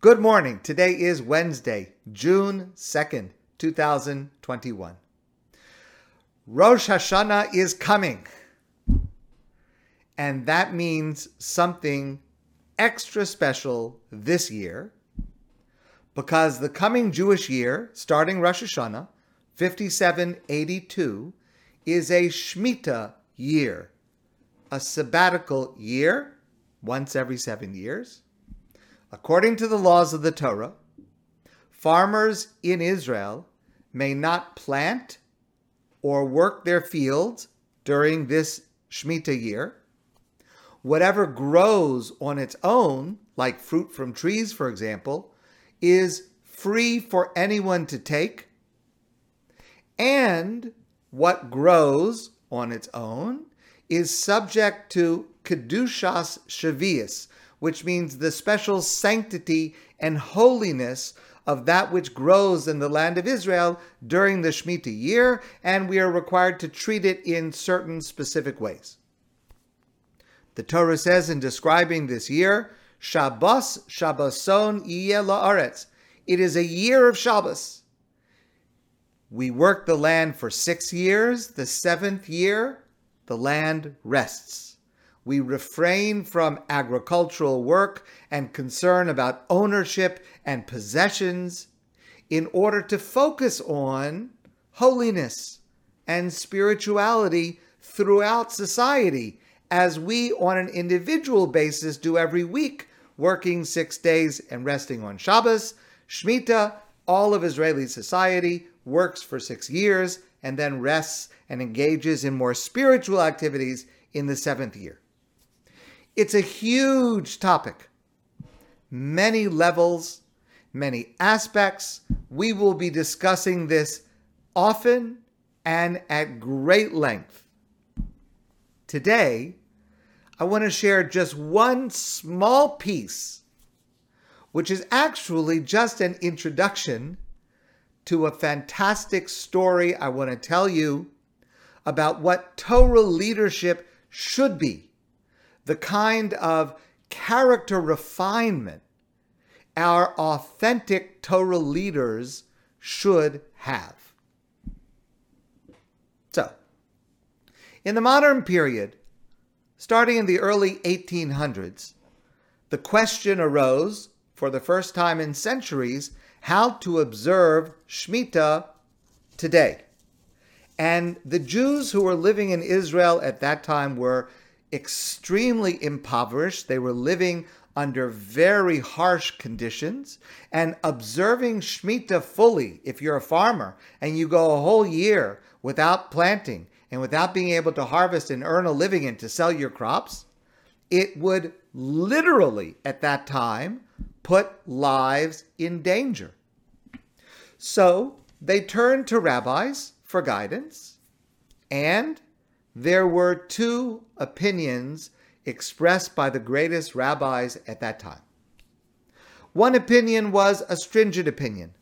Good morning. Today is Wednesday, June 2nd, 2021. Rosh Hashanah is coming. And that means something extra special this year because the coming Jewish year, starting Rosh Hashanah, 5782, is a Shemitah year, a sabbatical year, once every seven years. According to the laws of the Torah, farmers in Israel may not plant or work their fields during this Shemitah year. Whatever grows on its own, like fruit from trees, for example, is free for anyone to take. And what grows on its own is subject to Kedushas Shavias, which means the special sanctity and holiness of that which grows in the land of Israel during the Shemitah year, and we are required to treat it in certain specific ways. The Torah says in describing this year, Shabbos Shabboson Yeh La'aretz. It is a year of Shabbos. We work the land for six years. The seventh year, the land rests. We refrain from agricultural work and concern about ownership and possessions in order to focus on holiness and spirituality throughout society, as we on an individual basis do every week, working six days and resting on Shabbos. Shemitah, all of Israeli society, works for six years and then rests and engages in more spiritual activities in the seventh year. It's a huge topic, many levels, many aspects. We will be discussing this often and at great length. Today, I want to share just one small piece, which is actually just an introduction to a fantastic story I want to tell you about what Torah leadership should be the kind of character refinement our authentic Torah leaders should have. So, in the modern period, starting in the early 1800s, the question arose for the first time in centuries how to observe Shemitah today. And the Jews who were living in Israel at that time were extremely impoverished. They were living under very harsh conditions and observing Shemitah fully, if you're a farmer and you go a whole year without planting and without being able to harvest and earn a living and to sell your crops, it would literally at that time put lives in danger. So they turned to rabbis for guidance and there were two opinions expressed by the greatest rabbis at that time. One opinion was a stringent opinion.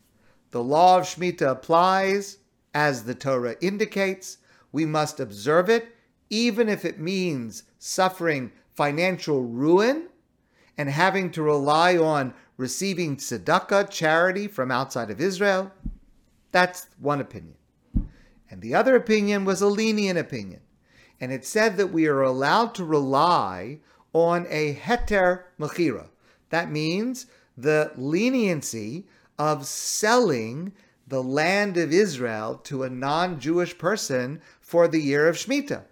The law of Shemitah applies as the Torah indicates. We must observe it, even if it means suffering financial ruin and having to rely on receiving tzedakah, charity from outside of Israel. That's one opinion. And the other opinion was a lenient opinion and it said that we are allowed to rely on a heter mechira. That means the leniency of selling the land of Israel to a non Jewish person for the year of Shemitah.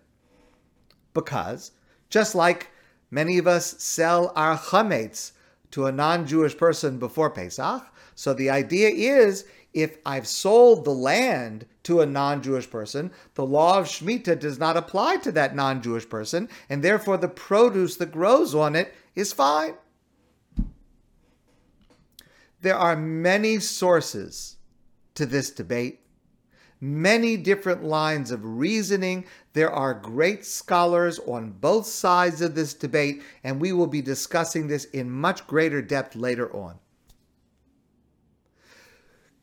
Because, just like many of us sell our chametz to a non Jewish person before Pesach, so the idea is if I've sold the land to a non Jewish person, the law of Shemitah does not apply to that non Jewish person, and therefore the produce that grows on it is fine. There are many sources to this debate, many different lines of reasoning. There are great scholars on both sides of this debate, and we will be discussing this in much greater depth later on.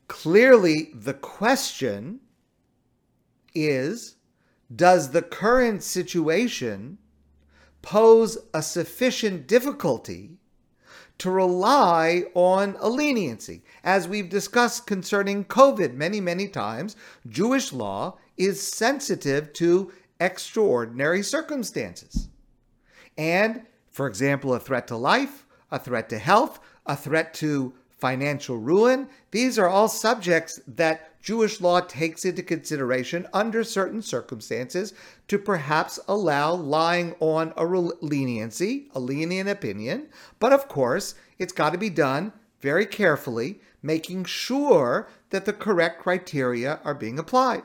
Clearly, the question is Does the current situation pose a sufficient difficulty to rely on a leniency. As we've discussed concerning COVID many, many times, Jewish law is sensitive to extraordinary circumstances. And, for example, a threat to life, a threat to health, a threat to financial ruin, these are all subjects that Jewish law takes into consideration under certain circumstances to perhaps allow lying on a leniency, a lenient opinion. But of course, it's got to be done very carefully, making sure that the correct criteria are being applied.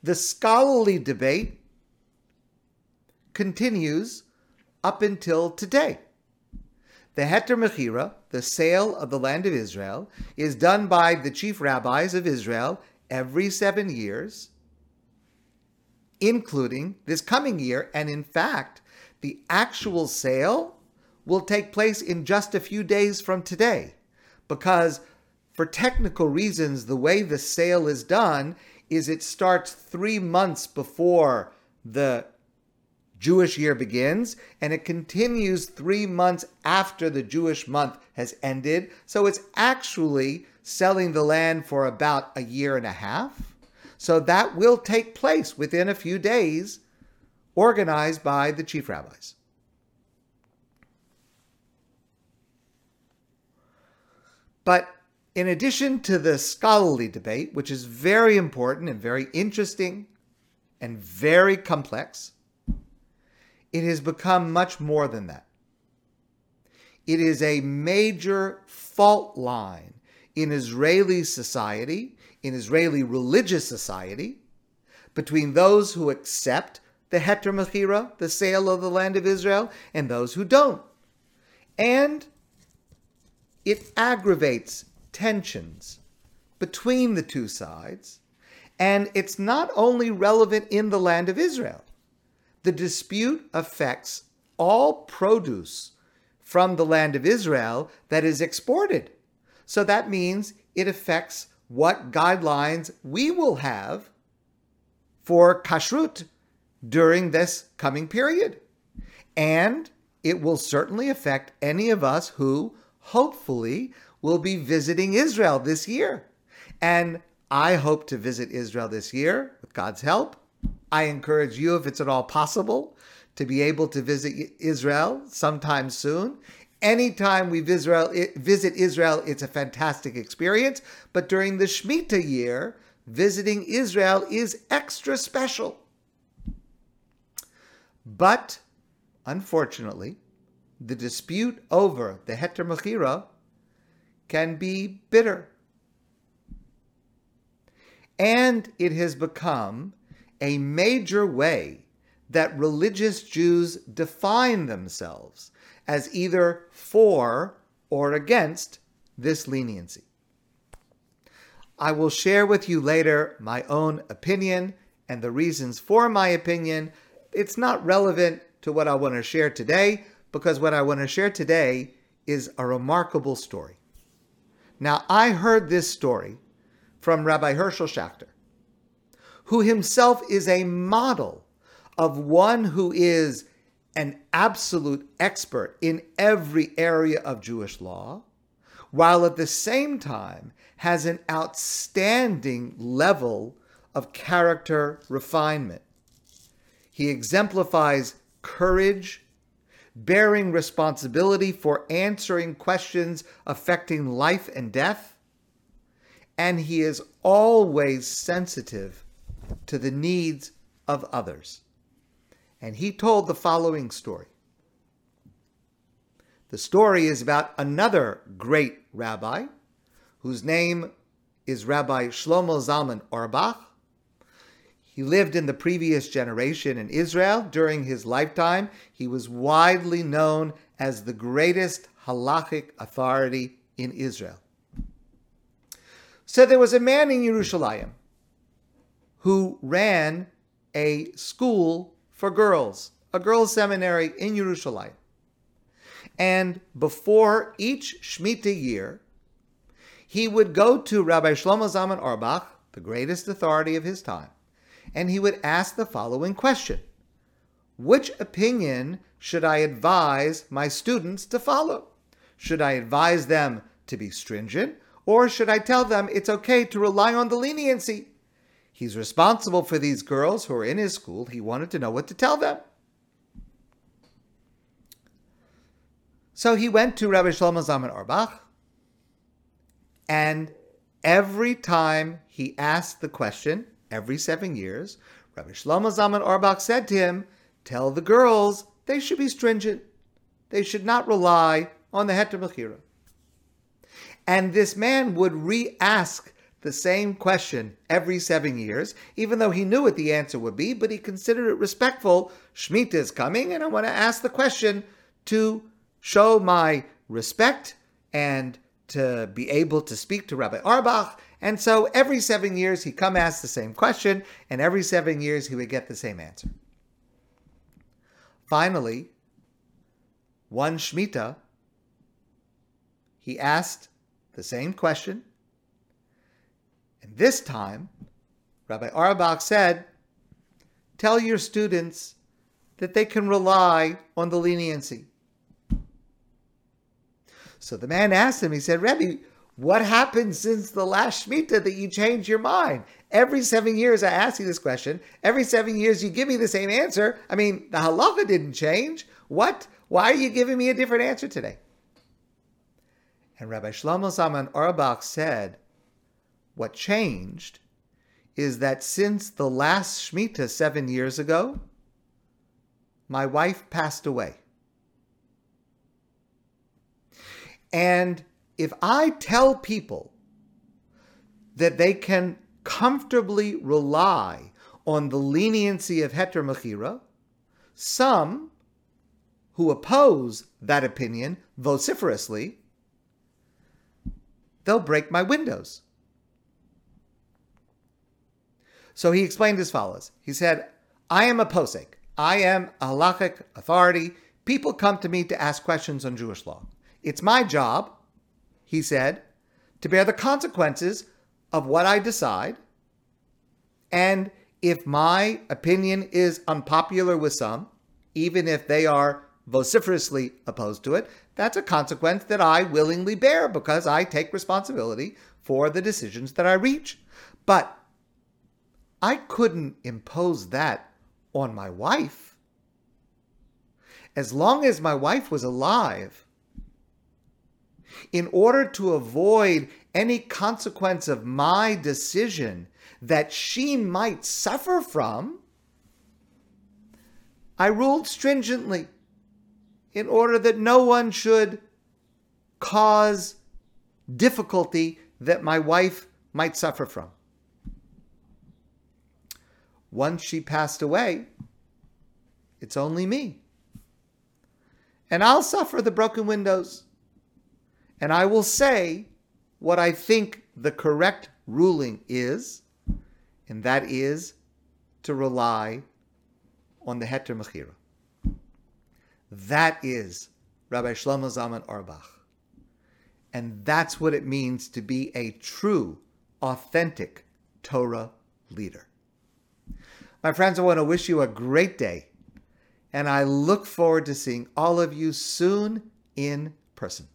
The scholarly debate continues up until today. The Heter Mechira, the sale of the land of Israel, is done by the chief rabbis of Israel every seven years, including this coming year. And in fact, the actual sale will take place in just a few days from today, because for technical reasons, the way the sale is done is it starts three months before the Jewish year begins, and it continues three months after the Jewish month has ended. So it's actually selling the land for about a year and a half. So that will take place within a few days, organized by the chief rabbis. But in addition to the scholarly debate, which is very important and very interesting and very complex, it has become much more than that. It is a major fault line in Israeli society, in Israeli religious society, between those who accept the Heter Mechira, the sale of the land of Israel, and those who don't. And it aggravates tensions between the two sides, and it's not only relevant in the land of Israel the dispute affects all produce from the land of Israel that is exported. So that means it affects what guidelines we will have for kashrut during this coming period. And it will certainly affect any of us who hopefully will be visiting Israel this year. And I hope to visit Israel this year with God's help. I encourage you, if it's at all possible, to be able to visit Israel sometime soon. Anytime we visit Israel, it's a fantastic experience. But during the Shemitah year, visiting Israel is extra special. But unfortunately, the dispute over the Heter Mechira can be bitter. And it has become a major way that religious Jews define themselves as either for or against this leniency. I will share with you later my own opinion and the reasons for my opinion. It's not relevant to what I want to share today because what I want to share today is a remarkable story. Now, I heard this story from Rabbi Hershel Schachter who himself is a model of one who is an absolute expert in every area of Jewish law, while at the same time has an outstanding level of character refinement. He exemplifies courage, bearing responsibility for answering questions affecting life and death, and he is always sensitive to the needs of others. And he told the following story. The story is about another great rabbi whose name is Rabbi Shlomo Zalman Auerbach. He lived in the previous generation in Israel. During his lifetime, he was widely known as the greatest halachic authority in Israel. So there was a man in Yerushalayim who ran a school for girls, a girls' seminary in Jerusalem. And before each Shemitah year, he would go to Rabbi Shlomo Zalman Auerbach, the greatest authority of his time, and he would ask the following question Which opinion should I advise my students to follow? Should I advise them to be stringent, or should I tell them it's okay to rely on the leniency? He's responsible for these girls who are in his school. He wanted to know what to tell them. So he went to Rabbi Shlomo Zalman Auerbach, and every time he asked the question, every seven years, Rabbi Shlomo Zalman Auerbach said to him, Tell the girls they should be stringent. They should not rely on the Heter Mechira. And this man would re ask the same question every seven years, even though he knew what the answer would be, but he considered it respectful. Shemitah is coming, and I want to ask the question to show my respect and to be able to speak to Rabbi Auerbach. And so every seven years he come ask the same question, and every seven years he would get the same answer. Finally, one Shemitah, he asked the same question. And this time, Rabbi Auerbach said, Tell your students that they can rely on the leniency. So the man asked him, he said, Rebbe, what happened since the last Shemitah that you changed your mind? Every seven years I ask you this question. Every seven years you give me the same answer. I mean, the halacha didn't change. What? Why are you giving me a different answer today? And Rabbi Shlomo Zalman Auerbach said, what changed is that since the last Shemitah seven years ago, my wife passed away. And if I tell people that they can comfortably rely on the leniency of Heter Mechira, some who oppose that opinion vociferously, they'll break my windows. So he explained as follows. He said, I am a posek. I am a halachic authority. People come to me to ask questions on Jewish law. It's my job, he said, to bear the consequences of what I decide. And if my opinion is unpopular with some, even if they are vociferously opposed to it, that's a consequence that I willingly bear because I take responsibility for the decisions that I reach. But I couldn't impose that on my wife. As long as my wife was alive, in order to avoid any consequence of my decision that she might suffer from, I ruled stringently in order that no one should cause difficulty that my wife might suffer from once she passed away, it's only me. And I'll suffer the broken windows. And I will say what I think the correct ruling is, and that is to rely on the Heter Mechira. That is Rabbi Shlomo Zalman Auerbach. And that's what it means to be a true, authentic Torah leader. My friends, I want to wish you a great day, and I look forward to seeing all of you soon in person.